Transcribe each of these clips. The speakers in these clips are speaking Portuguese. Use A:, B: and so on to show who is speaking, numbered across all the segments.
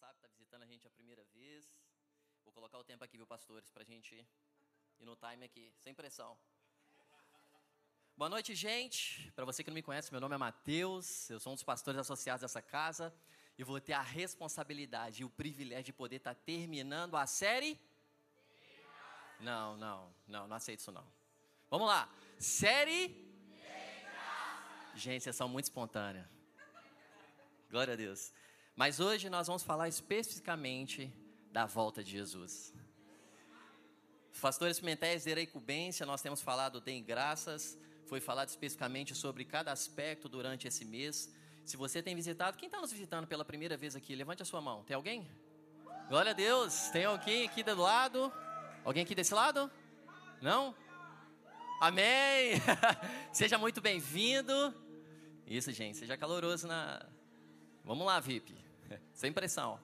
A: sabe, está visitando a gente a primeira vez. Vou colocar o tempo aqui, viu, pastores, para a gente ir no time aqui, sem pressão. Boa noite, gente. Para você que não me conhece, meu nome é Matheus, eu sou um dos pastores associados dessa casa e vou ter a responsabilidade e o privilégio de poder estar tá terminando a série. Não, não, não, não aceito isso não. Vamos lá. Série. Gente, vocês são muito espontâneos. Glória a Deus. Mas hoje nós vamos falar especificamente da volta de Jesus. Pastores Pimentéis de Ereicubência, nós temos falado Tem Graças, foi falado especificamente sobre cada aspecto durante esse mês. Se você tem visitado, quem está nos visitando pela primeira vez aqui? Levante a sua mão. Tem alguém? Glória a Deus. Tem alguém aqui do lado? Alguém aqui desse lado? Não? Amém! Seja muito bem-vindo. Isso, gente, seja caloroso na. Vamos lá, VIP. Sem pressão.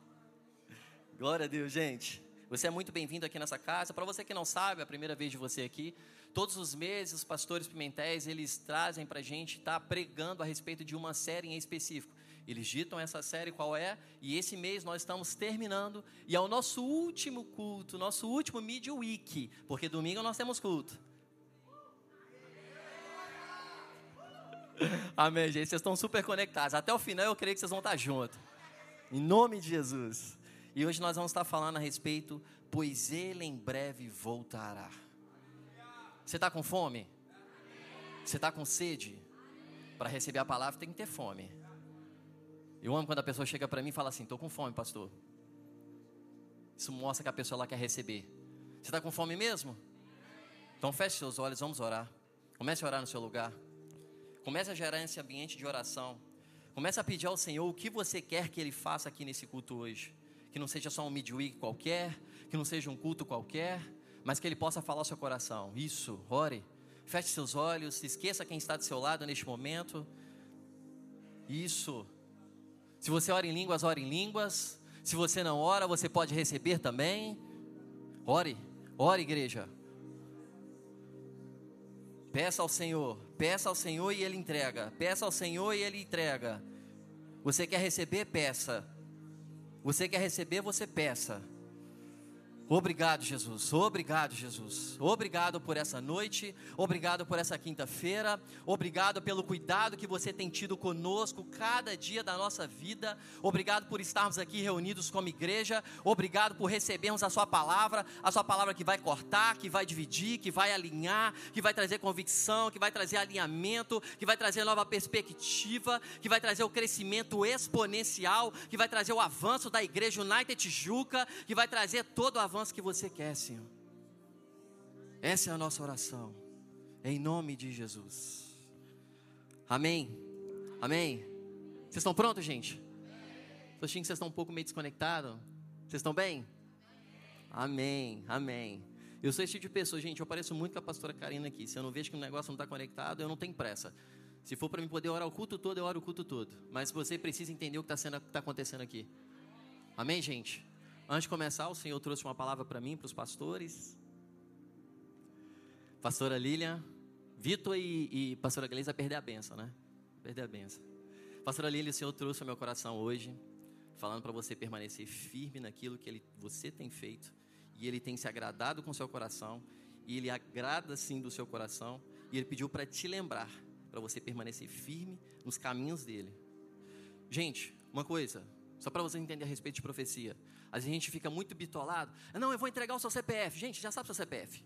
A: Glória a Deus, gente. Você é muito bem-vindo aqui nessa casa. Para você que não sabe, é a primeira vez de você aqui. Todos os meses, os pastores pimentéis, eles trazem para a gente estar tá pregando a respeito de uma série em específico. Eles ditam essa série qual é, e esse mês nós estamos terminando, e é o nosso último culto, nosso último Midweek, porque domingo nós temos culto. Amém, gente. Vocês estão super conectados. Até o final eu creio que vocês vão estar juntos. Em nome de Jesus. E hoje nós vamos estar falando a respeito, pois ele em breve voltará. Você está com fome? Você está com sede? Para receber a palavra tem que ter fome. Eu amo quando a pessoa chega para mim e fala assim: estou com fome, pastor. Isso mostra que a pessoa ela quer receber. Você está com fome mesmo? Então feche seus olhos, vamos orar. Comece a orar no seu lugar. Comece a gerar esse ambiente de oração. Comece a pedir ao Senhor o que você quer que Ele faça aqui nesse culto hoje. Que não seja só um midweek qualquer, que não seja um culto qualquer, mas que Ele possa falar ao seu coração. Isso, ore. Feche seus olhos, esqueça quem está do seu lado neste momento. Isso. Se você ora em línguas, ore em línguas. Se você não ora, você pode receber também. Ore, ore, igreja. Peça ao Senhor, peça ao Senhor e Ele entrega. Peça ao Senhor e Ele entrega. Você quer receber? Peça. Você quer receber? Você peça. Obrigado, Jesus. Obrigado, Jesus. Obrigado por essa noite. Obrigado por essa quinta-feira. Obrigado pelo cuidado que você tem tido conosco cada dia da nossa vida. Obrigado por estarmos aqui reunidos como igreja. Obrigado por recebermos a Sua palavra. A Sua palavra que vai cortar, que vai dividir, que vai alinhar, que vai trazer convicção, que vai trazer alinhamento, que vai trazer nova perspectiva, que vai trazer o crescimento exponencial, que vai trazer o avanço da igreja United Tijuca, que vai trazer todo o avanço avanço que você quer, Senhor. Essa é a nossa oração, em nome de Jesus. Amém. Amém. Vocês estão prontos, gente? Estou achando que vocês estão um pouco meio desconectados. Vocês estão bem? Amém. Amém. Eu sou esse tipo de pessoa, gente. Eu pareço muito com a pastora Karina aqui. Se eu não vejo que o negócio não está conectado, eu não tenho pressa. Se for para mim poder orar o culto todo, eu oro o culto todo. Mas você precisa entender o que está tá acontecendo aqui. Amém, gente? Antes de começar, o Senhor trouxe uma palavra para mim, para os pastores. Pastora Lilian, Vitor e, e pastora Gleisa perder a benção, né? Perder a benção. Pastora Lilian, o Senhor trouxe ao meu coração hoje, falando para você permanecer firme naquilo que ele, você tem feito. E ele tem se agradado com o seu coração. E ele agrada sim do seu coração. E ele pediu para te lembrar, para você permanecer firme nos caminhos dele. Gente, uma coisa, só para você entender a respeito de profecia. Às vezes a gente fica muito bitolado. Não, eu vou entregar o seu CPF. Gente, já sabe o seu CPF.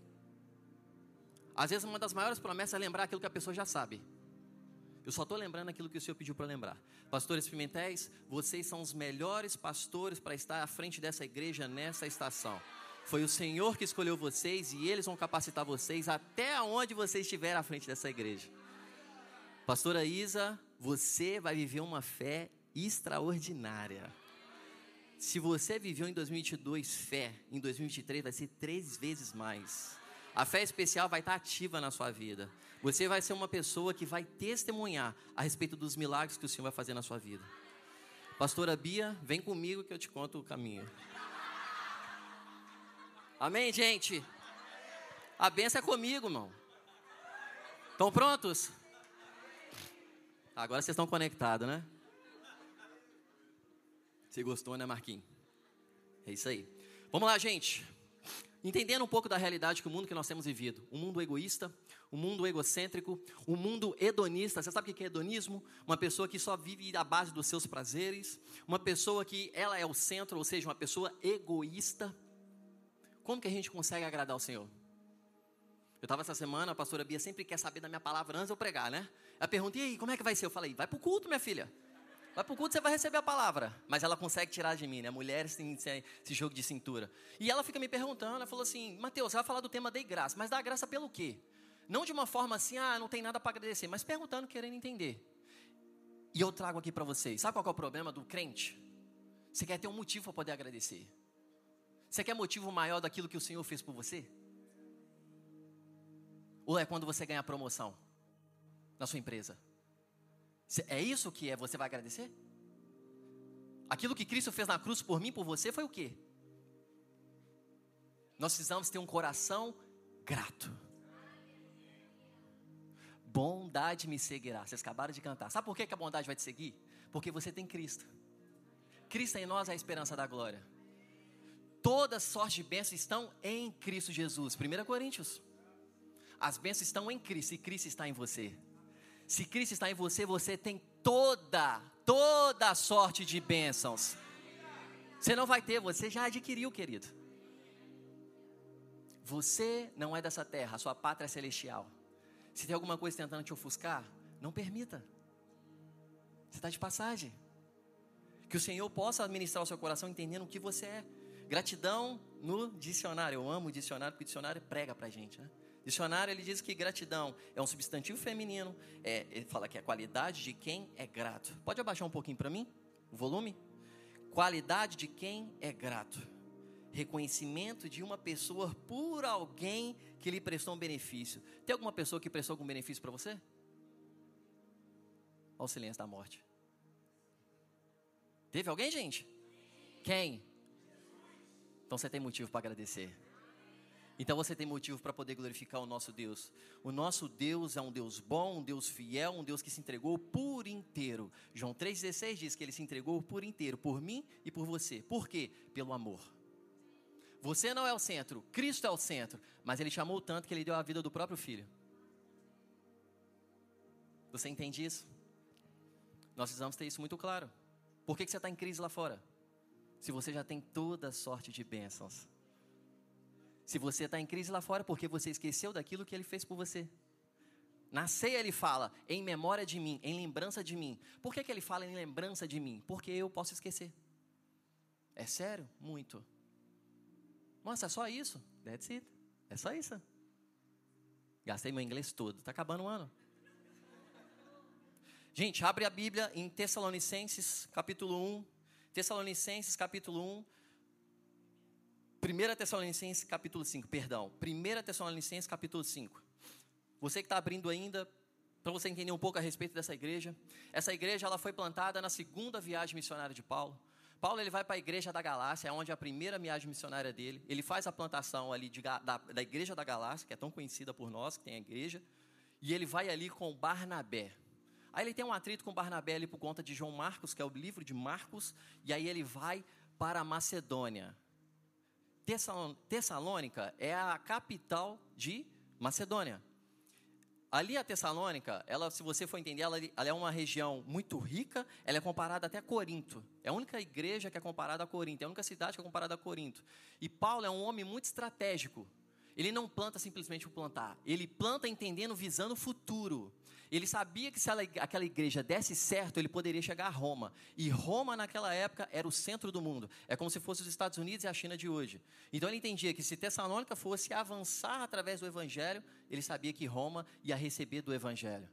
A: Às vezes uma das maiores promessas é lembrar aquilo que a pessoa já sabe. Eu só estou lembrando aquilo que o Senhor pediu para lembrar. Pastores Pimentéis, vocês são os melhores pastores para estar à frente dessa igreja nessa estação. Foi o Senhor que escolheu vocês e eles vão capacitar vocês até onde você estiver à frente dessa igreja. Pastora Isa, você vai viver uma fé extraordinária. Se você viveu em 2022 fé, em 2023 vai ser três vezes mais. A fé especial vai estar ativa na sua vida. Você vai ser uma pessoa que vai testemunhar a respeito dos milagres que o Senhor vai fazer na sua vida. Pastora Bia, vem comigo que eu te conto o caminho. Amém, gente? A benção é comigo, irmão. Estão prontos? Agora vocês estão conectados, né? Você gostou, né, Marquinhos? É isso aí. Vamos lá, gente. Entendendo um pouco da realidade que o mundo que nós temos vivido, um mundo egoísta, um mundo egocêntrico, um mundo hedonista. Você sabe o que é hedonismo? Uma pessoa que só vive à base dos seus prazeres, uma pessoa que ela é o centro, ou seja, uma pessoa egoísta. Como que a gente consegue agradar o Senhor? Eu estava essa semana, a pastora Bia sempre quer saber da minha palavra antes de eu pregar, né? Ela pergunta, e aí, como é que vai ser? Eu falei, vai para o culto, minha filha. Vai para o culto, você vai receber a palavra. Mas ela consegue tirar de mim, né? Mulheres têm esse, jogo de cintura. E ela fica me perguntando, ela falou assim, Mateus, vai falar do tema da graça, mas dá graça pelo quê? Não de uma forma assim, ah, não tem nada para agradecer, mas perguntando, querendo entender. E eu trago aqui para vocês, sabe qual é o problema do crente? Você quer ter um motivo para poder agradecer. Você quer motivo maior daquilo que o Senhor fez por você? Ou é quando você ganha promoção na sua empresa? É isso que é você vai agradecer? Aquilo que Cristo fez na cruz por mim, por você, foi o quê? Nós precisamos ter um coração grato. Bondade me seguirá. Vocês acabaram de cantar. Sabe por que a bondade vai te seguir? Porque você tem Cristo. Cristo em nós é a esperança da glória. Toda sorte de bênçãos estão em Cristo Jesus. 1 Coríntios. As bênçãos estão em Cristo e Cristo está em você. Se Cristo está em você, você tem toda, toda sorte de bênçãos. Você não vai ter, você já adquiriu, querido. Você não é dessa terra, a sua pátria é celestial. Se tem alguma coisa tentando te ofuscar, não permita. Você está de passagem. Que o Senhor possa administrar o seu coração entendendo o que você é. Gratidão no dicionário. Eu amo o dicionário, porque o dicionário prega para a gente, né? Dicionário ele diz que gratidão é um substantivo feminino, é, ele fala que é a qualidade de quem é grato. Pode abaixar um pouquinho para mim o volume? Qualidade de quem é grato. Reconhecimento de uma pessoa por alguém que lhe prestou um benefício. Tem alguma pessoa que prestou algum benefício para você? Olha o silêncio da morte. Teve alguém, gente? Quem? Então você tem motivo para agradecer. Então você tem motivo para poder glorificar o nosso Deus. O nosso Deus é um Deus bom, um Deus fiel, um Deus que se entregou por inteiro. João 3,16 diz que ele se entregou por inteiro, por mim e por você. Por quê? Pelo amor. Você não é o centro, Cristo é o centro, mas ele chamou tanto que ele deu a vida do próprio filho. Você entende isso? Nós precisamos ter isso muito claro. Por que, você está em crise lá fora? Se você já tem toda sorte de bênçãos. Se você está em crise lá fora, porque você esqueceu daquilo que ele fez por você. Na ceia ele fala, em memória de mim, em lembrança de mim. Por que, que ele fala em lembrança de mim? Porque eu posso esquecer. É sério? Muito. Nossa, é só isso? That's it. É só isso. Gastei meu inglês todo. Está acabando o ano. Gente, abre a Bíblia em Tessalonicenses, capítulo 1. Tessalonicenses, capítulo 1 1 Tessalonicenses capítulo 5, perdão. 1 Tessalonicenses capítulo 5. Você que está abrindo ainda, para você entender um pouco a respeito dessa igreja. Essa igreja ela foi plantada na segunda viagem missionária de Paulo. Paulo ele vai para a igreja da Galácia, é onde é a primeira viagem missionária dele. Ele faz a plantação ali de, da, da igreja da Galácia, que é tão conhecida por nós, que tem a igreja. E ele vai ali com Barnabé. Aí ele tem um atrito com Barnabé ali por conta de João Marcos, que é o livro de Marcos. E aí ele vai para Macedônia. Tessalônica é a capital de Macedônia. Ali a Tessalônica, ela, se você for entender, ela, ela, é uma região muito rica, ela é comparada até a Corinto. É a única igreja que é comparada a Corinto, é a única cidade que é comparada a Corinto. E Paulo é um homem muito estratégico. Ele não planta simplesmente por plantar, ele planta entendendo, visando o futuro. Ele sabia que se ela, aquela igreja desse certo, ele poderia chegar a Roma. E Roma, naquela época, era o centro do mundo. É como se fosse os Estados Unidos e a China de hoje. Então ele entendia que se Tessalônica fosse avançar através do evangelho, ele sabia que Roma ia receber do evangelho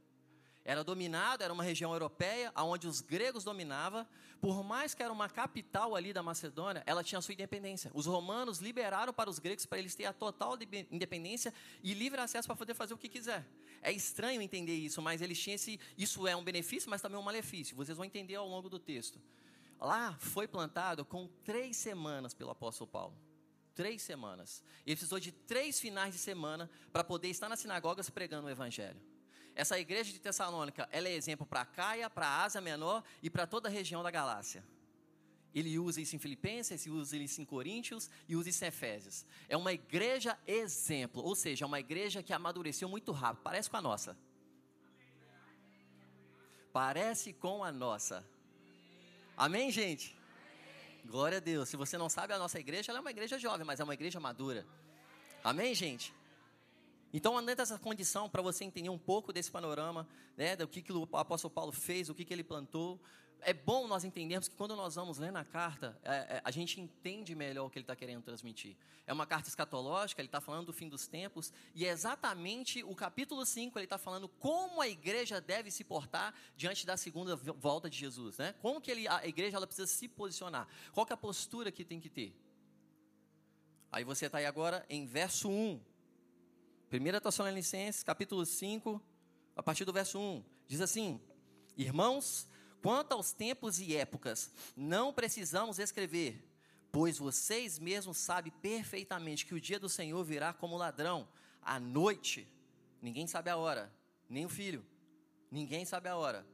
A: era dominado, era uma região europeia, onde os gregos dominavam. Por mais que era uma capital ali da Macedônia, ela tinha sua independência. Os romanos liberaram para os gregos para eles terem a total independência e livre acesso para poder fazer o que quiser. É estranho entender isso, mas eles tinham esse. Isso é um benefício, mas também um malefício. Vocês vão entender ao longo do texto. Lá foi plantado com três semanas pelo apóstolo Paulo. Três semanas. Ele precisou de três finais de semana para poder estar nas sinagogas pregando o evangelho. Essa igreja de Tessalônica, ela é exemplo para Caia, para a Ásia Menor e para toda a região da Galácia. Ele usa isso em Filipenses, ele usa isso em Coríntios e usa isso em Efésios. É uma igreja exemplo, ou seja, é uma igreja que amadureceu muito rápido, parece com a nossa. Parece com a nossa. Amém, gente? Glória a Deus. Se você não sabe, a nossa igreja é uma igreja jovem, mas é uma igreja madura. Amém, gente? Então, dentro dessa condição, para você entender um pouco desse panorama, né, do que, que o apóstolo Paulo fez, o que, que ele plantou, é bom nós entendermos que quando nós vamos ler na carta, é, é, a gente entende melhor o que ele está querendo transmitir. É uma carta escatológica, ele está falando do fim dos tempos, e é exatamente o capítulo 5, ele está falando como a igreja deve se portar diante da segunda volta de Jesus. Né? Como que ele, a igreja ela precisa se posicionar. Qual é a postura que tem que ter? Aí você está aí agora em verso 1. 1 Tessalonicenses, capítulo 5, a partir do verso 1. Diz assim, Irmãos, Quanto aos tempos e épocas, não precisamos escrever, pois vocês mesmos sabem perfeitamente que o dia do Senhor virá como ladrão, à noite. Ninguém sabe a hora, nem o filho. Ninguém sabe a hora.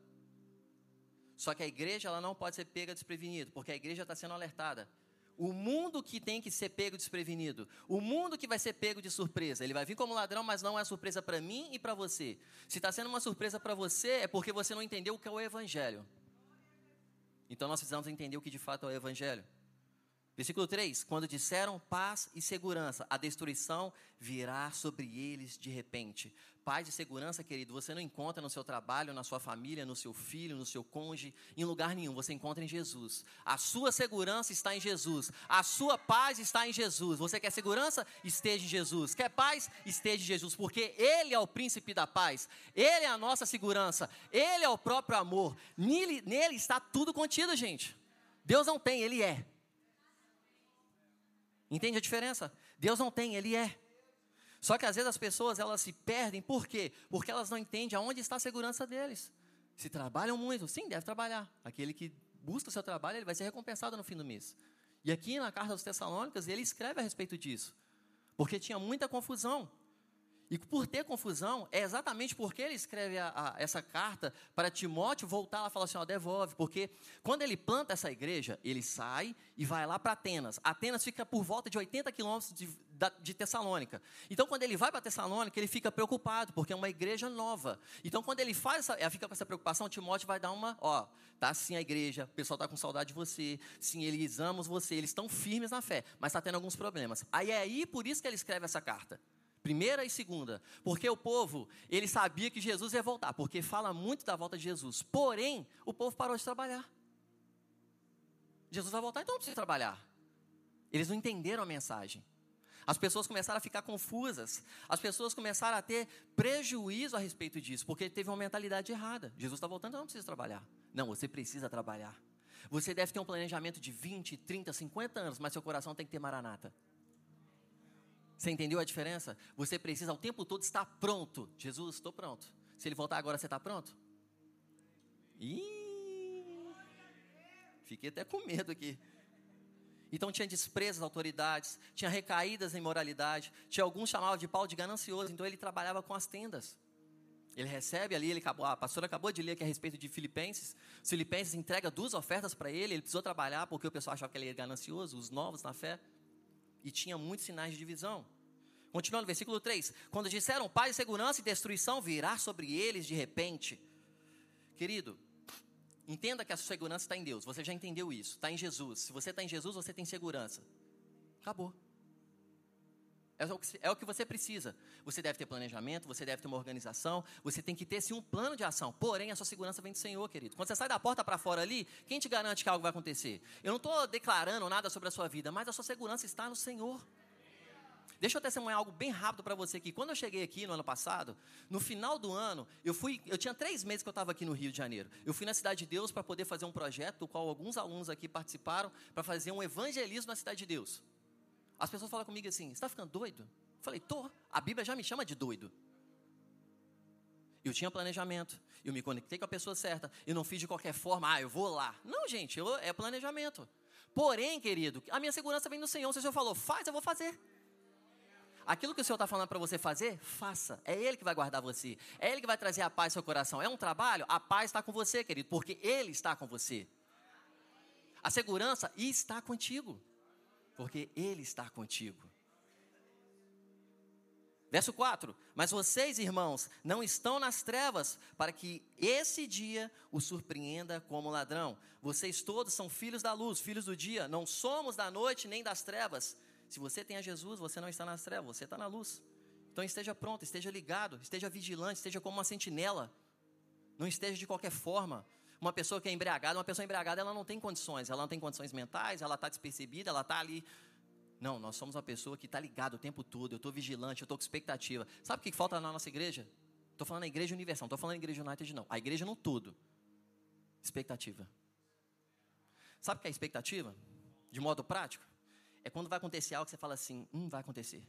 A: Só que a igreja ela não pode ser pega desprevenido, porque a igreja está sendo alertada. O mundo que tem que ser pego desprevenido, o mundo que vai ser pego de surpresa, ele vai vir como ladrão, mas não é surpresa para mim e para você. Se está sendo uma surpresa para você, é porque você não entendeu o que é o Evangelho. Então nós precisamos entender o que de fato é o Evangelho. Versículo 3: Quando disseram paz e segurança, a destruição virá sobre eles de repente. Paz e segurança, querido, você não encontra no seu trabalho, na sua família, no seu filho, no seu cônjuge, em lugar nenhum, você encontra em Jesus. A sua segurança está em Jesus, a sua paz está em Jesus. Você quer segurança? Esteja em Jesus. Quer paz? Esteja em Jesus, porque Ele é o príncipe da paz, Ele é a nossa segurança, Ele é o próprio amor. Nele, nele está tudo contido, gente. Deus não tem, Ele é. Entende a diferença? Deus não tem, Ele é. Só que às vezes as pessoas elas se perdem, por quê? Porque elas não entendem aonde está a segurança deles. Se trabalham muito, sim, deve trabalhar. Aquele que busca o seu trabalho, ele vai ser recompensado no fim do mês. E aqui na carta aos Tessalônicas, ele escreve a respeito disso. Porque tinha muita confusão. E por ter confusão, é exatamente porque ele escreve a, a, essa carta para Timóteo voltar lá e falar assim: ó, devolve. Porque quando ele planta essa igreja, ele sai e vai lá para Atenas. Atenas fica por volta de 80 quilômetros de, de Tessalônica. Então, quando ele vai para Tessalônica, ele fica preocupado, porque é uma igreja nova. Então, quando ele faz essa, fica com essa preocupação, Timóteo vai dar uma: ó, tá assim a igreja, o pessoal está com saudade de você, sim, eles amam você, eles estão firmes na fé, mas está tendo alguns problemas. Aí é aí por isso que ele escreve essa carta. Primeira e segunda. Porque o povo, ele sabia que Jesus ia voltar, porque fala muito da volta de Jesus. Porém, o povo parou de trabalhar. Jesus vai voltar, então não precisa trabalhar. Eles não entenderam a mensagem. As pessoas começaram a ficar confusas. As pessoas começaram a ter prejuízo a respeito disso, porque teve uma mentalidade errada. Jesus está voltando, então não precisa trabalhar. Não, você precisa trabalhar. Você deve ter um planejamento de 20, 30, 50 anos, mas seu coração tem que ter maranata. Você entendeu a diferença? Você precisa o tempo todo estar pronto. Jesus, estou pronto. Se ele voltar agora, você está pronto? Ih, fiquei até com medo aqui. Então tinha desprezo às autoridades, tinha recaídas em moralidade, tinha alguns chamavam de Paulo de ganancioso, então ele trabalhava com as tendas. Ele recebe ali, ele acabou, a pastora acabou de ler aqui a respeito de Filipenses. Os Filipenses entrega duas ofertas para ele, ele precisou trabalhar porque o pessoal achava que ele era ganancioso, os novos na fé. E tinha muitos sinais de divisão. Continuando, versículo 3: Quando disseram paz e segurança e destruição virá sobre eles de repente. Querido, entenda que a segurança está em Deus. Você já entendeu isso, está em Jesus. Se você está em Jesus, você tem segurança. Acabou. É o, que, é o que você precisa. Você deve ter planejamento, você deve ter uma organização, você tem que ter sim um plano de ação. Porém, a sua segurança vem do Senhor, querido. Quando você sai da porta para fora ali, quem te garante que algo vai acontecer? Eu não estou declarando nada sobre a sua vida, mas a sua segurança está no Senhor. Deixa eu testemunhar algo bem rápido para você aqui. Quando eu cheguei aqui no ano passado, no final do ano, eu fui, eu tinha três meses que eu estava aqui no Rio de Janeiro. Eu fui na Cidade de Deus para poder fazer um projeto, do qual alguns alunos aqui participaram, para fazer um evangelismo na Cidade de Deus. As pessoas falam comigo assim: está ficando doido? Eu falei, tô. A Bíblia já me chama de doido. Eu tinha planejamento, eu me conectei com a pessoa certa, eu não fiz de qualquer forma, ah, eu vou lá. Não, gente, eu, é planejamento. Porém, querido, a minha segurança vem do Senhor. Se o Senhor falou, faz, eu vou fazer. Aquilo que o Senhor está falando para você fazer, faça. É Ele que vai guardar você. É Ele que vai trazer a paz ao seu coração. É um trabalho? A paz está com você, querido, porque Ele está com você. a segurança está contigo, porque Ele está contigo. Verso 4: Mas vocês, irmãos, não estão nas trevas, para que esse dia o surpreenda como ladrão. Vocês todos são filhos da luz, filhos do dia, não somos da noite nem das trevas. Se você tem a Jesus, você não está nas trevas, você está na luz. Então esteja pronto, esteja ligado, esteja vigilante, esteja como uma sentinela. Não esteja de qualquer forma. Uma pessoa que é embriagada, uma pessoa embriagada, ela não tem condições, ela não tem condições mentais, ela está despercebida, ela está ali não, nós somos uma pessoa que está ligada o tempo todo, eu estou vigilante, eu estou com expectativa. Sabe o que falta na nossa igreja? Estou falando na igreja universal, não estou falando na igreja United, não. A igreja no todo. Expectativa. Sabe o que é expectativa? De modo prático? É quando vai acontecer algo que você fala assim, hum, vai acontecer.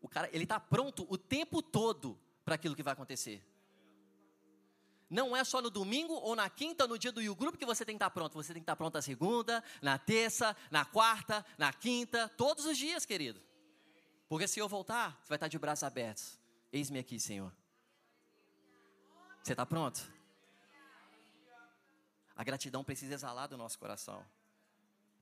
A: O cara, ele está pronto o tempo todo para aquilo que vai acontecer. Não é só no domingo ou na quinta, no dia do U Group que você tem que estar pronto. Você tem que estar pronto na segunda, na terça, na quarta, na quinta, todos os dias, querido. Porque se eu voltar, você vai estar de braços abertos. Eis-me aqui, Senhor. Você está pronto? A gratidão precisa exalar do nosso coração.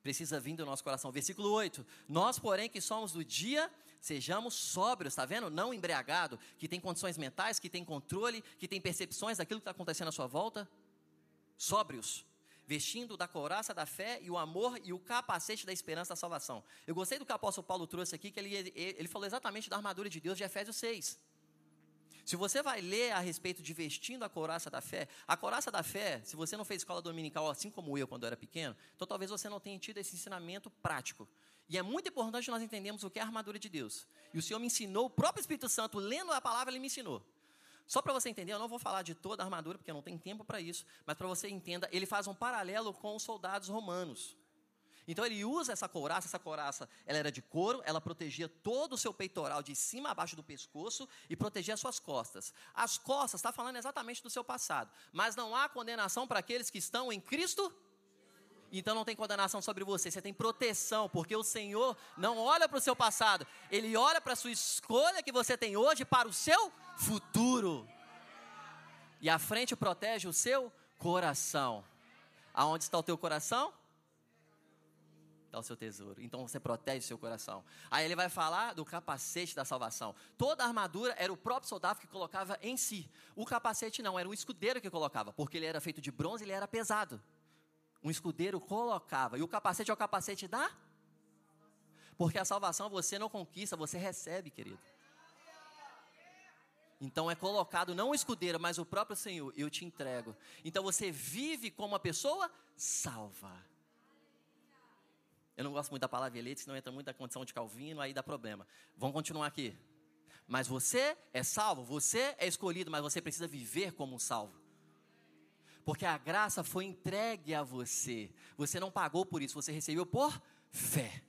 A: Precisa vir do nosso coração. Versículo 8. Nós, porém, que somos do dia, Sejamos sóbrios, está vendo? Não embriagado, que tem condições mentais, que tem controle, que tem percepções daquilo que está acontecendo à sua volta. Sóbrios, vestindo da couraça da fé e o amor e o capacete da esperança da salvação. Eu gostei do que o apóstolo Paulo trouxe aqui, que ele, ele falou exatamente da armadura de Deus de Efésios 6. Se você vai ler a respeito de vestindo a couraça da fé, a couraça da fé, se você não fez escola dominical assim como eu quando eu era pequeno, então talvez você não tenha tido esse ensinamento prático. E é muito importante nós entendermos o que é a armadura de Deus. E o Senhor me ensinou, o próprio Espírito Santo, lendo a palavra, ele me ensinou. Só para você entender, eu não vou falar de toda a armadura, porque eu não tenho tempo para isso, mas para você entenda, ele faz um paralelo com os soldados romanos. Então ele usa essa couraça, essa couraça, ela era de couro, ela protegia todo o seu peitoral de cima a baixo do pescoço e protegia as suas costas. As costas está falando exatamente do seu passado, mas não há condenação para aqueles que estão em Cristo então não tem condenação sobre você, você tem proteção, porque o Senhor não olha para o seu passado, Ele olha para a sua escolha que você tem hoje para o seu futuro. E a frente protege o seu coração. Aonde está o teu coração? Está o seu tesouro. Então você protege o seu coração. Aí ele vai falar do capacete da salvação. Toda a armadura era o próprio soldado que colocava em si. O capacete não, era o escudeiro que colocava, porque ele era feito de bronze e ele era pesado um escudeiro colocava. E o capacete é o capacete da? Porque a salvação você não conquista, você recebe, querido. Então é colocado não o escudeiro, mas o próprio Senhor. Eu te entrego. Então você vive como uma pessoa salva. Eu não gosto muito da palavra eleito, senão entra muito da condição de Calvino, aí dá problema. Vamos continuar aqui. Mas você é salvo, você é escolhido, mas você precisa viver como um salvo. Porque a graça foi entregue a você. Você não pagou por isso, você recebeu por fé.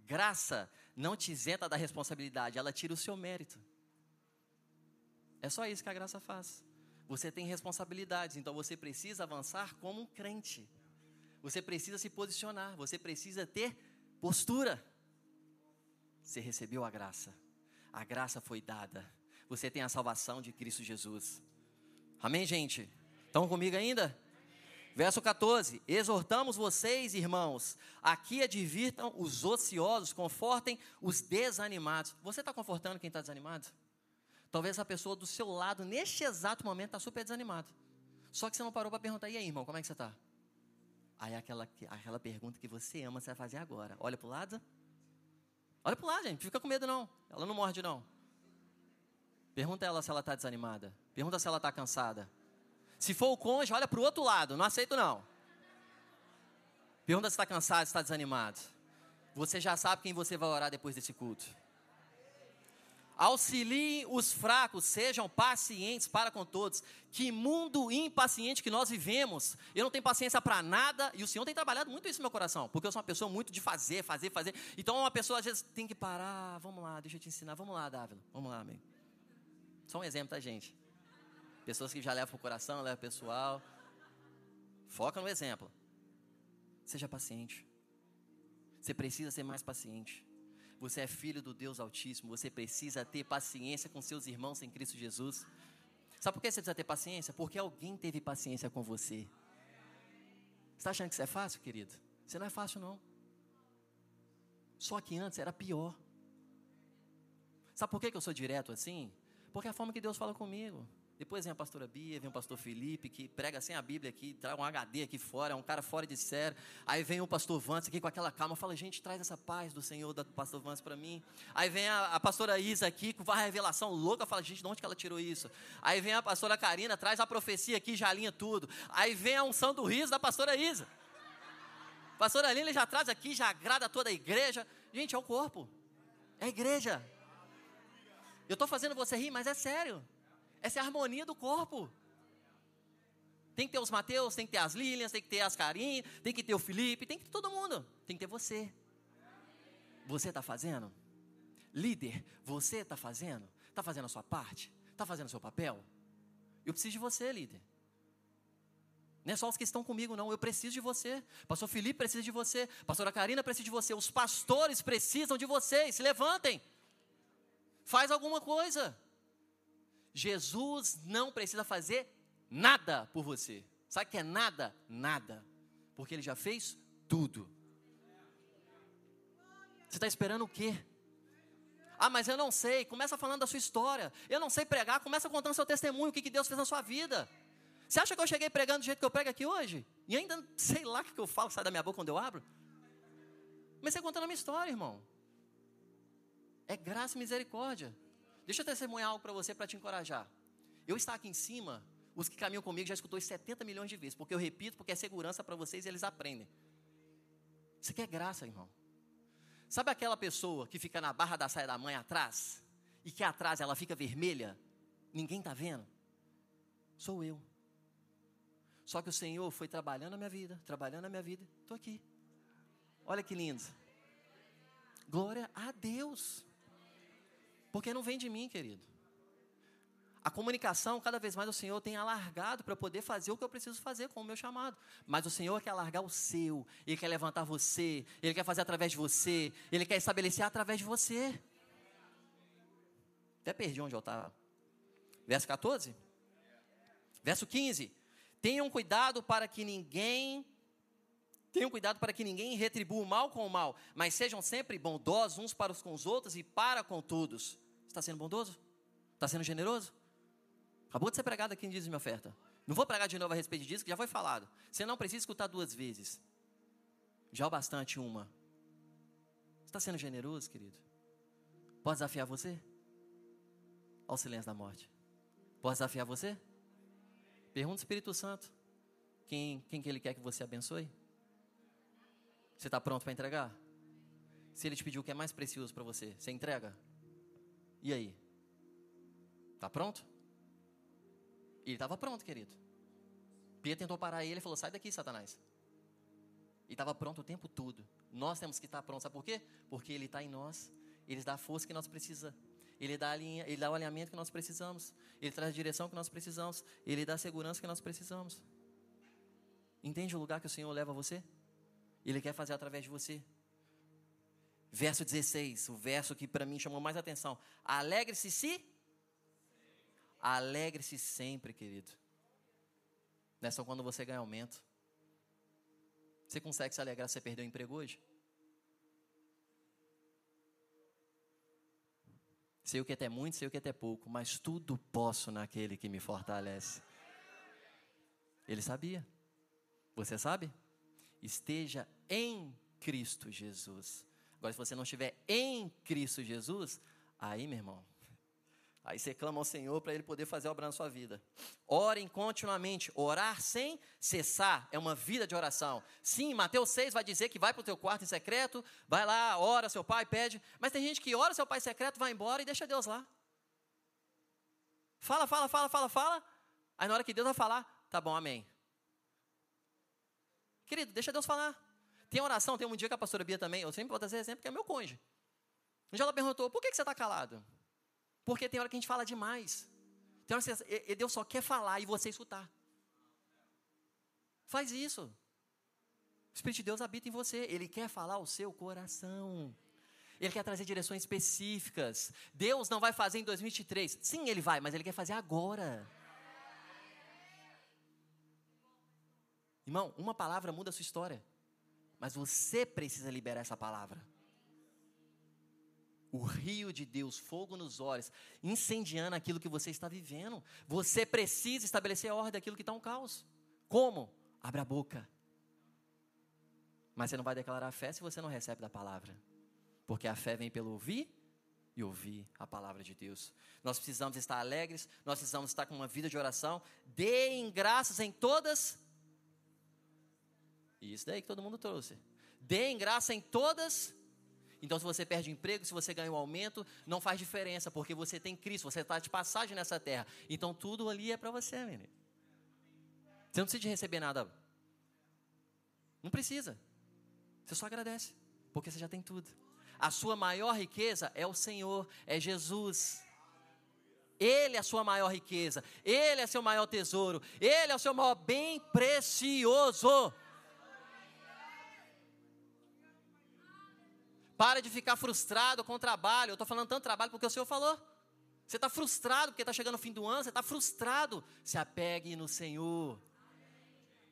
A: Graça não te isenta da responsabilidade, ela tira o seu mérito. É só isso que a graça faz. Você tem responsabilidades, então você precisa avançar como um crente. Você precisa se posicionar, você precisa ter postura. Você recebeu a graça. A graça foi dada. Você tem a salvação de Cristo Jesus. Amém, gente? Estão comigo ainda? Verso 14: Exortamos vocês, irmãos, aqui advirtam os ociosos, confortem os desanimados. Você está confortando quem está desanimado? Talvez a pessoa do seu lado, neste exato momento, está super desanimado. Só que você não parou para perguntar, e aí, irmão, como é que você está? Aí aquela, aquela pergunta que você ama, você vai fazer agora. Olha para o lado. Olha para o lado, gente. Fica com medo, não. Ela não morde, não. Pergunta ela se ela está desanimada. Pergunta se ela está cansada. Se for o cônjuge, olha para o outro lado. Não aceito, não. Pergunta se está cansado, se está desanimado. Você já sabe quem você vai orar depois desse culto. Auxiliem os fracos, sejam pacientes para com todos. Que mundo impaciente que nós vivemos. Eu não tenho paciência para nada e o Senhor tem trabalhado muito isso no meu coração, porque eu sou uma pessoa muito de fazer, fazer, fazer. Então uma pessoa às vezes tem que parar. Vamos lá, deixa eu te ensinar. Vamos lá, Dávila. Vamos lá, amigo. Só um exemplo, tá, gente? Pessoas que já levam para o coração, levam pessoal. Foca no exemplo. Seja paciente. Você precisa ser mais paciente. Você é filho do Deus Altíssimo. Você precisa ter paciência com seus irmãos em Cristo Jesus. Sabe por que você precisa ter paciência? Porque alguém teve paciência com você. Você está achando que isso é fácil, querido? Você não é fácil, não. Só que antes era pior. Sabe por que eu sou direto assim? Porque é a forma que Deus fala comigo. Depois vem a pastora Bia, vem o pastor Felipe, que prega sem a Bíblia aqui, traz um HD aqui fora, é um cara fora de série. Aí vem o pastor Vance aqui com aquela calma, fala, gente, traz essa paz do Senhor, do pastor Vance para mim. Aí vem a, a, pastora Isa aqui, com uma revelação louca, fala, gente, de onde que ela tirou isso? Aí vem a pastora Karina, traz a profecia aqui, já alinha tudo. Aí vem a unção do riso da pastora Isa. A pastora Lina já traz aqui, já agrada toda a igreja. Gente, é o corpo, é a igreja. Eu estou fazendo você rir, mas é sério. Essa é a harmonia do corpo. Tem que ter os Mateus, tem que ter as Lilians, tem que ter as Karim, tem que ter o Felipe, tem que ter todo mundo. Tem que ter você. Você está fazendo? Líder, você está fazendo? Está fazendo a sua parte? Está fazendo o seu papel? Eu preciso de você, líder. Não é só os que estão comigo, não. Eu preciso de você. Pastor Felipe precisa de você. Pastora Karina precisa de você. Os pastores precisam de vocês. Se levantem. Faz alguma coisa. Jesus não precisa fazer nada por você. Sabe o que é nada? Nada. Porque ele já fez tudo. Você está esperando o quê? Ah, mas eu não sei. Começa falando da sua história. Eu não sei pregar. Começa contando seu testemunho, o que Deus fez na sua vida. Você acha que eu cheguei pregando do jeito que eu prego aqui hoje? E ainda sei lá o que eu falo, sai da minha boca quando eu abro? Comecei contando a minha história, irmão. É graça e misericórdia. Deixa eu testemunhar algo para você para te encorajar. Eu estar aqui em cima, os que caminham comigo já escutou 70 milhões de vezes, porque eu repito, porque é segurança para vocês e eles aprendem. Isso aqui é graça, irmão. Sabe aquela pessoa que fica na barra da saia da mãe atrás? E que atrás ela fica vermelha? Ninguém está vendo? Sou eu. Só que o Senhor foi trabalhando na minha vida, trabalhando na minha vida. Estou aqui. Olha que lindo. Glória a Deus. Porque não vem de mim, querido. A comunicação, cada vez mais o Senhor tem alargado para poder fazer o que eu preciso fazer com o meu chamado. Mas o Senhor quer alargar o seu, Ele quer levantar você, Ele quer fazer através de você, Ele quer estabelecer através de você. Até perdi onde eu estava. Verso 14. Verso 15. Tenham cuidado para que ninguém Tenham cuidado para que ninguém retribua o mal com o mal, mas sejam sempre bondosos uns para os com os outros e para com todos. Está sendo bondoso? Está sendo generoso? Acabou de ser pregado aqui em Minha Oferta. Não vou pregar de novo a respeito disso, que já foi falado. Você não precisa escutar duas vezes. Já o bastante uma. Está sendo generoso, querido? Posso desafiar você? Ao silêncio da morte. Posso desafiar você? Pergunta o Espírito Santo. Quem, quem que ele quer que você abençoe? Você está pronto para entregar? Se ele te pediu o que é mais precioso para você, você entrega? E aí? Está pronto? Ele estava pronto, querido. Pia tentou parar ele e falou: Sai daqui, Satanás. E estava pronto o tempo todo. Nós temos que estar prontos. Sabe por quê? Porque ele está em nós. Ele dá a força que nós precisamos. Ele dá, linha, ele dá o alinhamento que nós precisamos. Ele traz a direção que nós precisamos. Ele dá a segurança que nós precisamos. Entende o lugar que o Senhor leva você? Ele quer fazer através de você. Verso 16, o verso que para mim chamou mais atenção. Alegre-se se. Alegre-se sempre, querido. Não é só quando você ganha aumento. Você consegue se alegrar se você perdeu o emprego hoje? Sei o que é até muito, sei o que é até pouco, mas tudo posso naquele que me fortalece. Ele sabia. Você sabe? Esteja em Cristo Jesus. Agora, se você não estiver em Cristo Jesus, aí, meu irmão, aí você clama ao Senhor para Ele poder fazer obra na sua vida. Orem continuamente, orar sem cessar é uma vida de oração. Sim, Mateus 6 vai dizer que vai para o teu quarto em secreto, vai lá, ora, seu pai pede, mas tem gente que ora seu pai secreto, vai embora e deixa Deus lá. Fala, fala, fala, fala, fala, aí na hora que Deus vai falar, tá bom, amém. Querido, deixa Deus falar. Tem oração, tem um dia que a pastora Bia também, eu sempre vou trazer exemplo, que é meu cônjuge. Um dia ela perguntou, por que, você está calado? Porque tem hora que a gente fala demais. Tem hora que Deus só quer falar e você escutar. Faz isso. O Espírito de Deus habita em você. Ele quer falar o seu coração. Ele quer trazer direções específicas. Deus não vai fazer em 2023. Sim, Ele vai, mas Ele quer fazer agora. Irmão, uma palavra muda a sua história. Mas você precisa liberar essa palavra. O rio de Deus, fogo nos olhos, incendiando aquilo que você está vivendo. Você precisa estabelecer a ordem daquilo que está um caos. Como? Abra a boca. Mas você não vai declarar fé se você não recebe da palavra. Porque a fé vem pelo ouvir e ouvir a palavra de Deus. Nós precisamos estar alegres, nós precisamos estar com uma vida de oração. Deem graças em todas. Isso daí que todo mundo trouxe. Deem graça em todas. Então, se você perde emprego, se você ganha um aumento, não faz diferença, porque você tem Cristo, você está de passagem nessa terra. Então, tudo ali é para você, menino. Você não precisa de receber nada. Não precisa. Você só agradece, porque você já tem tudo. A sua maior riqueza é o Senhor, é Jesus. Ele é a sua maior riqueza, Ele é seu maior tesouro, Ele é o seu maior bem precioso. Para de ficar frustrado com o trabalho. Eu estou falando tanto trabalho porque o Senhor falou. Você está frustrado porque está chegando o fim do ano, você está frustrado. Se apegue no Senhor.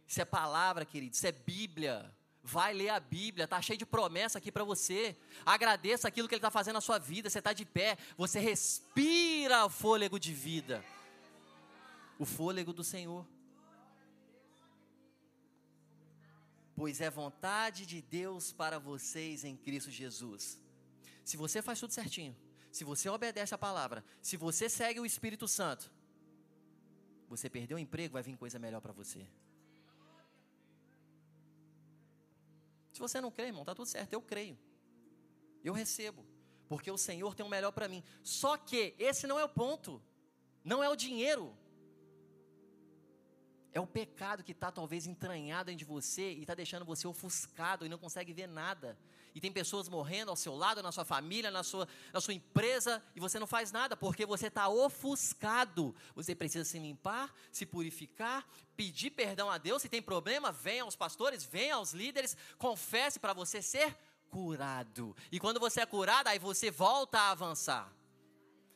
A: Isso é palavra, querido, isso é Bíblia. Vai ler a Bíblia, está cheio de promessa aqui para você. Agradeça aquilo que Ele está fazendo na sua vida. Você está de pé, você respira o fôlego de vida. O fôlego do Senhor. Pois é vontade de Deus para vocês em Cristo Jesus. Se você faz tudo certinho, se você obedece a palavra, se você segue o Espírito Santo, você perdeu o emprego, vai vir coisa melhor para você. Se você não crê, irmão, está tudo certo, eu creio. Eu recebo, porque o Senhor tem o melhor para mim. Só que esse não é o ponto, não é o dinheiro. É o pecado que está talvez entranhado dentro de você e está deixando você ofuscado e não consegue ver nada. E tem pessoas morrendo ao seu lado, na sua família, na sua, na sua empresa, e você não faz nada porque você está ofuscado. Você precisa se limpar, se purificar, pedir perdão a Deus. Se tem problema, venha aos pastores, venha aos líderes, confesse para você ser curado. E quando você é curado, aí você volta a avançar.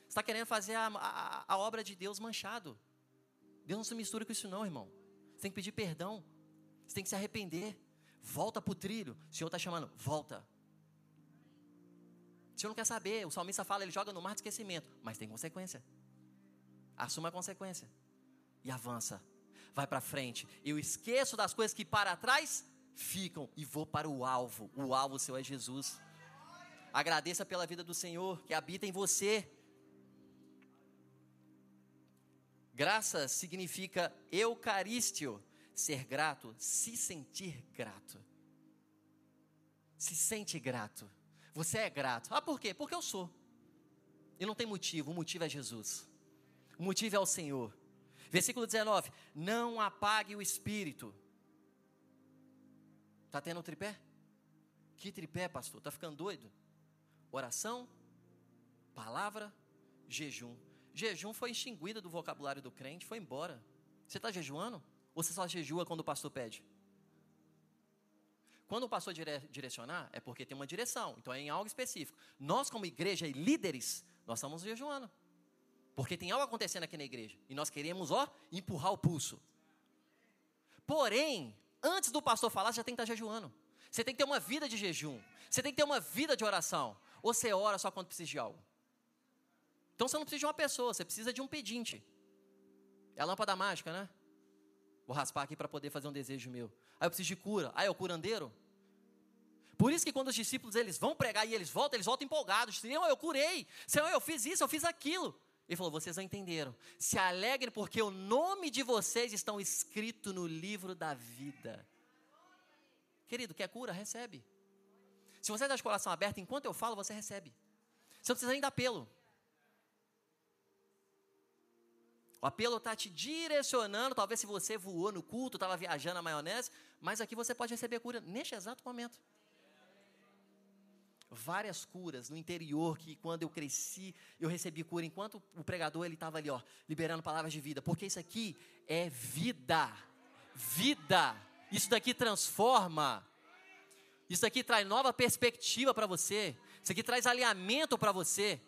A: Você está querendo fazer a, a, a obra de Deus manchado. Deus não se mistura com isso, não, irmão. Você tem que pedir perdão. Você tem que se arrepender. Volta para o trilho. O Senhor está chamando, volta. O Senhor não quer saber. O salmista fala, ele joga no mar de esquecimento. Mas tem consequência. Assuma a consequência. E avança. Vai para frente. Eu esqueço das coisas que para trás ficam e vou para o alvo. O alvo seu é Jesus. Agradeça pela vida do Senhor que habita em você. Graça significa eucaristio, ser grato, se sentir grato. Se sente grato. Você é grato. Ah, por quê? Porque eu sou. E não tem motivo, o motivo é Jesus. O motivo é o Senhor. Versículo 19: Não apague o espírito. Está tendo um tripé? Que tripé, pastor? Está ficando doido? Oração, palavra, jejum. Jejum foi extinguido do vocabulário do crente, foi embora. Você está jejuando? Ou você só jejua quando o pastor pede? Quando o pastor dire direcionar, é porque tem uma direção, então é em algo específico. Nós, como igreja e líderes, nós estamos jejuando. Porque tem algo acontecendo aqui na igreja. E nós queremos, ó, empurrar o pulso. Porém, antes do pastor falar, você já tem que estar jejuando. Você tem que ter uma vida de jejum. Você tem que ter uma vida de oração. Ou você ora só quando precisa de algo. Então você não precisa de uma pessoa, você precisa de um pedinte. É a lâmpada mágica, né? Vou raspar aqui para poder fazer um desejo meu. Aí eu preciso de cura. Aí é o curandeiro. Por isso que quando os discípulos eles vão pregar e eles voltam, eles voltam empolgados. Senhor, eu curei. Senhor, eu fiz isso, eu fiz aquilo. Ele falou: vocês não entenderam. Se alegrem porque o nome de vocês estão escrito no livro da vida. Querido, quer cura? Recebe. Se você está de coração aberto, enquanto eu falo, você recebe. Você não precisa nem dar apelo. O apelo está te direcionando. Talvez se você voou no culto, estava viajando na maionese, mas aqui você pode receber cura neste exato momento. Várias curas no interior que quando eu cresci, eu recebi cura enquanto o pregador ele estava ali, ó, liberando palavras de vida, porque isso aqui é vida. Vida. Isso daqui transforma. Isso daqui traz nova perspectiva para você. Isso aqui traz alinhamento para você.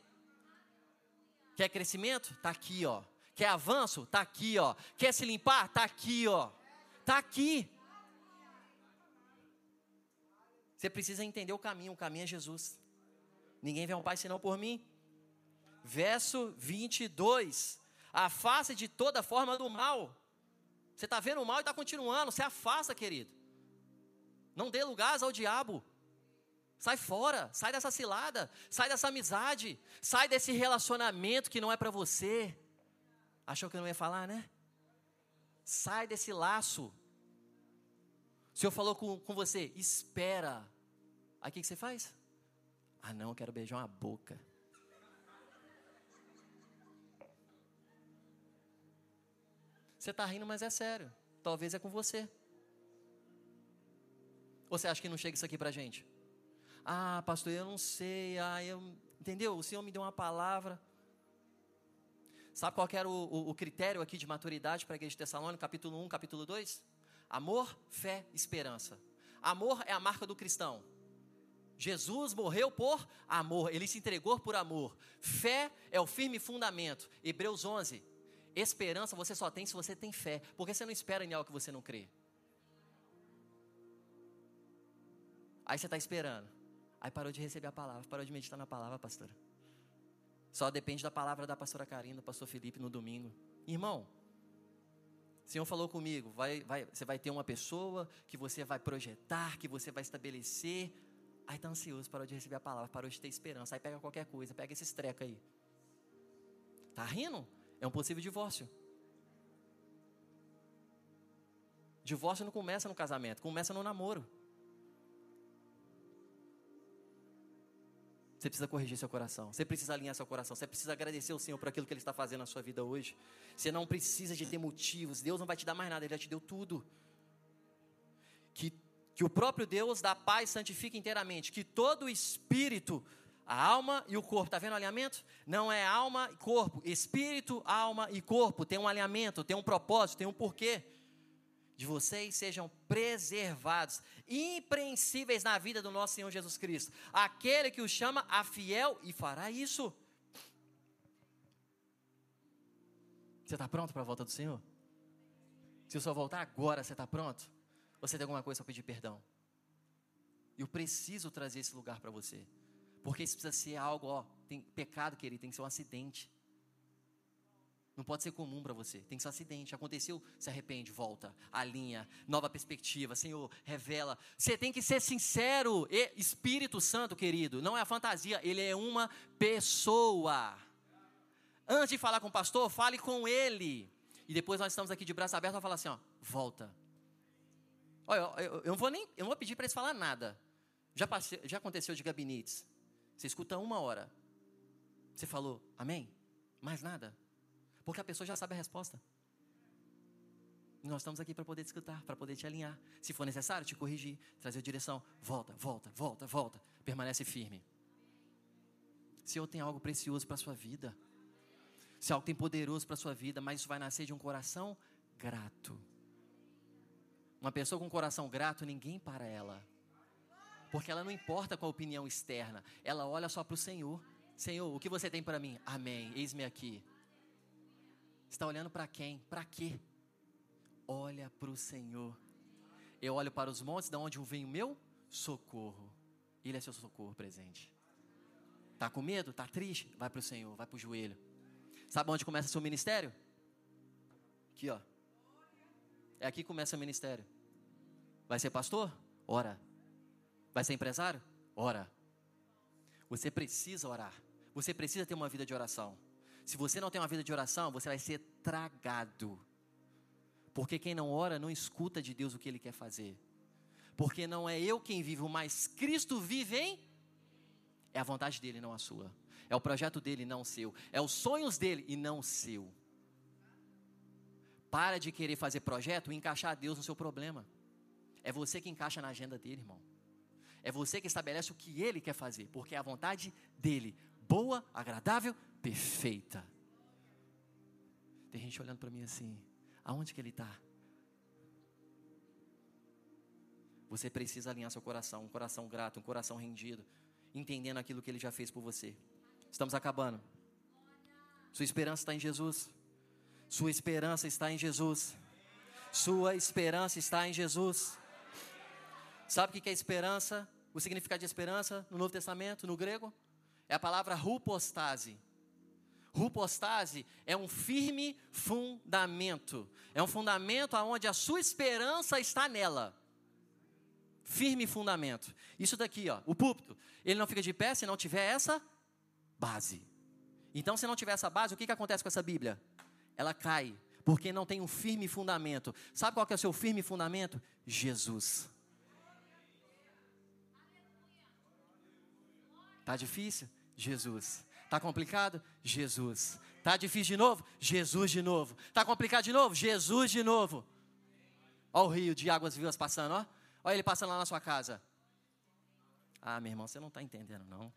A: Quer crescimento? Está aqui, ó. Quer avanço? Tá aqui, ó. Quer se limpar? Tá aqui, ó. Tá aqui. Você precisa entender o caminho, o caminho é Jesus. Ninguém vem ao Pai senão por mim. Verso 22. Afaste de toda forma do mal. Você está vendo o mal e está continuando. Você afasta, querido. Não dê lugar ao diabo. Sai fora, sai dessa cilada, sai dessa amizade, sai desse relacionamento que não é para você. Achou que eu não ia falar, né? Sai desse laço. O Senhor falou com, com você, espera. Aí o que, que você faz? Ah, não, eu quero beijar uma boca. Você está rindo, mas é sério. Talvez é com você. Ou você acha que não chega isso aqui para gente? Ah, pastor, eu não sei. Ah, eu, entendeu? O Senhor me deu uma palavra. Sabe qual era o, o, o critério aqui de maturidade para a igreja de Tessalônica, capítulo 1, capítulo 2? Amor, fé, esperança. Amor é a marca do cristão. Jesus morreu por amor, ele se entregou por amor. Fé é o firme fundamento. Hebreus 11. Esperança você só tem se você tem fé, porque você não espera em algo que você não crê. Aí você está esperando. Aí parou de receber a palavra, parou de meditar na palavra, pastora. Só depende da palavra da pastora Karina, do pastor Felipe no domingo. Irmão, o Senhor falou comigo, vai, vai, você vai ter uma pessoa que você vai projetar, que você vai estabelecer. Aí está ansioso, parou de receber a palavra, parou de ter esperança. Aí pega qualquer coisa, pega esses treca aí. Tá rindo? É um possível divórcio. Divórcio não começa no casamento, começa no namoro. Você precisa corrigir seu coração. Você precisa alinhar seu coração. Você precisa agradecer ao Senhor por aquilo que Ele está fazendo na sua vida hoje. Você não precisa de ter motivos. Deus não vai te dar mais nada. Ele já te deu tudo. Que, que o próprio Deus da paz santifique inteiramente. Que todo o espírito, a alma e o corpo. Está vendo o alinhamento? Não é alma e corpo. Espírito, alma e corpo. Tem um alinhamento, tem um propósito, tem um porquê de vocês sejam preservados, impreensíveis na vida do nosso Senhor Jesus Cristo. Aquele que o chama a fiel e fará isso. Você está pronto para a volta do Senhor? Se o Senhor voltar agora, você está pronto? Você tem alguma coisa para pedir perdão? Eu preciso trazer esse lugar para você. Porque isso precisa ser algo, ó, tem pecado, querido, tem que ser um acidente. Não pode ser comum para você. Tem que ser um acidente. Aconteceu, se arrepende, volta, alinha, nova perspectiva. Senhor, revela. Você tem que ser sincero. E Espírito Santo, querido, não é a fantasia, ele é uma pessoa. Antes de falar com o pastor, fale com ele. E depois nós estamos aqui de braço aberto para falar assim, ó, volta. Olha, eu, eu, não vou nem, eu não vou pedir para eles falar nada. Já, passei, já aconteceu de gabinetes. Você escuta uma hora. Você falou, amém? Mais nada? Porque a pessoa já sabe a resposta. E nós estamos aqui para poder escutar, para poder te alinhar. Se for necessário, te corrigir, trazer direção. Volta, volta, volta, volta. Permanece firme. Se eu tenho algo precioso para a sua vida, se algo tem poderoso para a sua vida, mas isso vai nascer de um coração grato. Uma pessoa com um coração grato, ninguém para ela. Porque ela não importa com a opinião externa. Ela olha só para o Senhor. Senhor, o que você tem para mim? Amém. Eis-me aqui está olhando para quem? Para quê? Olha para o Senhor. Eu olho para os montes, da onde vem o meu socorro. Ele é seu socorro presente. Tá com medo? Tá triste? Vai para o Senhor, vai para o joelho. Sabe onde começa seu ministério? Aqui, ó. É aqui que começa o ministério. Vai ser pastor? Ora. Vai ser empresário? Ora. Você precisa orar. Você precisa ter uma vida de oração. Se você não tem uma vida de oração, você vai ser tragado. Porque quem não ora não escuta de Deus o que Ele quer fazer. Porque não é eu quem vivo, mas Cristo vive em. É a vontade dele, não a sua. É o projeto dele, não o seu. É os sonhos dele e não o seu. Para de querer fazer projeto e encaixar Deus no seu problema. É você que encaixa na agenda dele, irmão. É você que estabelece o que ele quer fazer, porque é a vontade dele, boa, agradável perfeita. Tem gente olhando para mim assim: aonde que ele está? Você precisa alinhar seu coração, um coração grato, um coração rendido, entendendo aquilo que ele já fez por você. Estamos acabando. Sua esperança está em Jesus. Sua esperança está em Jesus. Sua esperança está em Jesus. Sabe o que é esperança? o significado de esperança no Novo Testamento, no grego? É a palavra rupostase. Rupostase é um firme fundamento. É um fundamento onde a sua esperança está nela. Firme fundamento. Isso daqui, ó, o púlpito, ele não fica de pé se não tiver essa base. Então, se não tiver essa base, o que, que acontece com essa Bíblia? Ela cai, porque não tem um firme fundamento. Sabe qual que é o seu firme fundamento? Jesus. Tá difícil? Jesus. Tá complicado? Jesus. Tá difícil de novo? Jesus de novo. Tá complicado de novo? Jesus de novo. Olha o rio de águas vivas passando, ó. Olha ele passando lá na sua casa. Ah, meu irmão, você não está entendendo, não.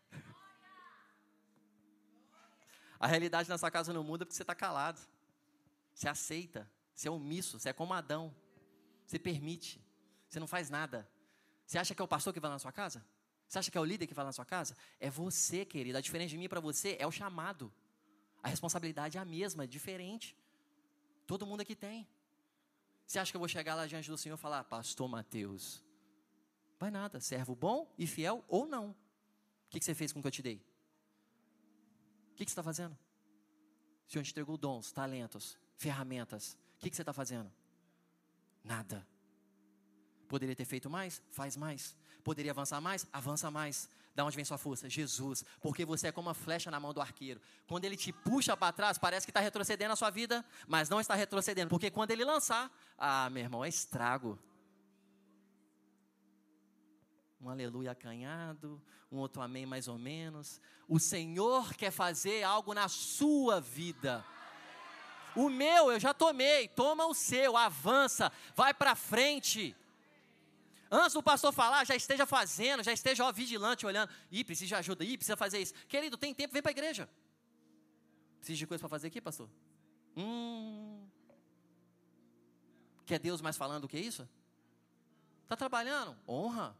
A: A realidade na sua casa não muda porque você está calado. Você aceita. Você é omisso. Você é como Adão. Você permite. Você não faz nada. Você acha que é o pastor que vai na sua casa? Você acha que é o líder que vai na sua casa? É você, querido. A diferença de mim para você é o chamado. A responsabilidade é a mesma, é diferente. Todo mundo aqui tem. Você acha que eu vou chegar lá diante do Senhor e falar, Pastor Mateus? Vai nada, servo bom e fiel ou não. O que, você fez com o que eu te dei? O que, você está fazendo? O Senhor te entregou dons, talentos, ferramentas. O que, que você está fazendo? Nada. Poderia ter feito mais? Faz mais. Poderia avançar mais? Avança mais. Da onde vem sua força? Jesus. Porque você é como uma flecha na mão do arqueiro. Quando ele te puxa para trás, parece que está retrocedendo a sua vida, mas não está retrocedendo. Porque quando ele lançar, ah, meu irmão, é estrago. Um aleluia acanhado, um outro amém mais ou menos. O Senhor quer fazer algo na sua vida. O meu eu já tomei, toma o seu, avança, vai para frente. Antes do pastor falar, já esteja fazendo, já esteja ó, vigilante, olhando. Ih, precisa de ajuda, ih, precisa fazer isso. Querido, tem tempo, vem para a igreja. Precisa de coisa para fazer aqui, pastor? Hum. Quer Deus mais falando do que isso? Está trabalhando? Honra.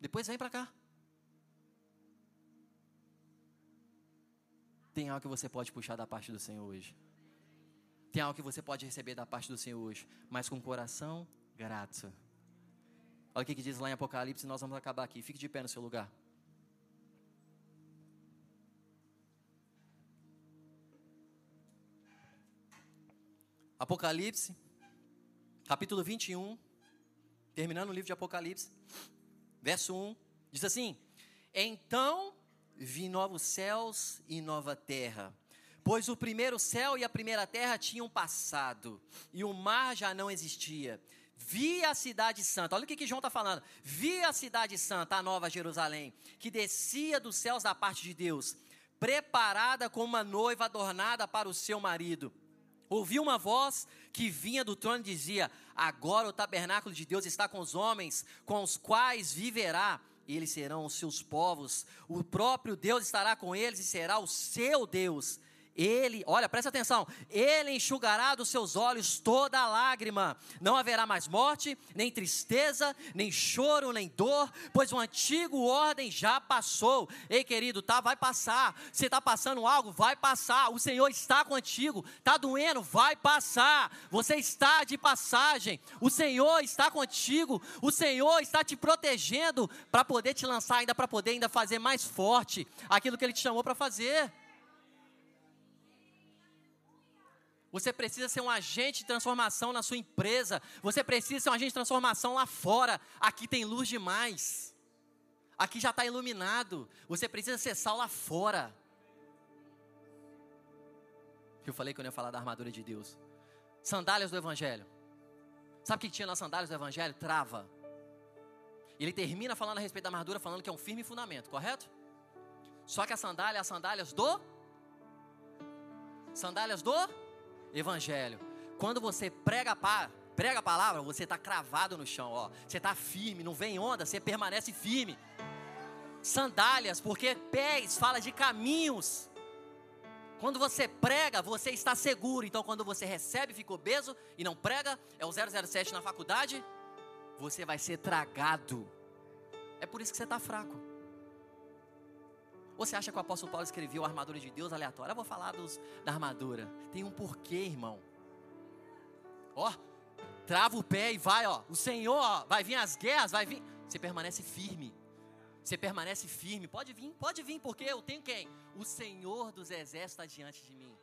A: Depois vem para cá. Tem algo que você pode puxar da parte do Senhor hoje. Tem algo que você pode receber da parte do Senhor hoje, mas com coração grato. Olha o que, diz lá em Apocalipse, nós vamos acabar aqui. Fique de pé no seu lugar. Apocalipse, capítulo 21, terminando o livro de Apocalipse, verso 1, diz assim: Então vi novos céus e nova terra, pois o primeiro céu e a primeira terra tinham passado, e o mar já não existia vi a cidade santa, olha o que, que João está falando, vi a cidade santa, a nova Jerusalém, que descia dos céus da parte de Deus, preparada como uma noiva adornada para o seu marido. Ouvi uma voz que vinha do trono e dizia: Agora o tabernáculo de Deus está com os homens, com os quais viverá, eles serão os seus povos. O próprio Deus estará com eles e será o seu Deus ele, olha, presta atenção, ele enxugará dos seus olhos toda lágrima. Não haverá mais morte, nem tristeza, nem choro, nem dor, pois o antigo ordem já passou. Ei, querido, tá, vai passar. Você está passando algo, vai passar. O Senhor está contigo. Tá doendo, vai passar. Você está de passagem. O Senhor está contigo. O Senhor está te protegendo para poder te lançar ainda para poder ainda fazer mais forte aquilo que ele te chamou para fazer. Você precisa ser um agente de transformação na sua empresa. Você precisa ser um agente de transformação lá fora. Aqui tem luz demais. Aqui já está iluminado. Você precisa ser sal lá fora. Eu falei que eu não ia falar da armadura de Deus. Sandálias do Evangelho. Sabe o que tinha nas sandálias do Evangelho? Trava. Ele termina falando a respeito da armadura, falando que é um firme fundamento, correto? Só que a sandália é as sandálias do. Sandálias do Evangelho. Quando você prega a, prega a palavra, você está cravado no chão, ó. Você está firme, não vem onda, você permanece firme. Sandálias, porque pés fala de caminhos. Quando você prega, você está seguro. Então, quando você recebe, fica obeso e não prega, é o 007 na faculdade, você vai ser tragado. É por isso que você está fraco. Você acha que o apóstolo Paulo escreveu a armadura de Deus aleatória? Eu vou falar dos, da armadura. Tem um porquê, irmão. Ó, trava o pé e vai, ó. O Senhor, ó, vai vir as guerras, vai vir. Você permanece firme. Você permanece firme. Pode vir, pode vir, porque eu tenho quem? O Senhor dos Exércitos está diante de mim.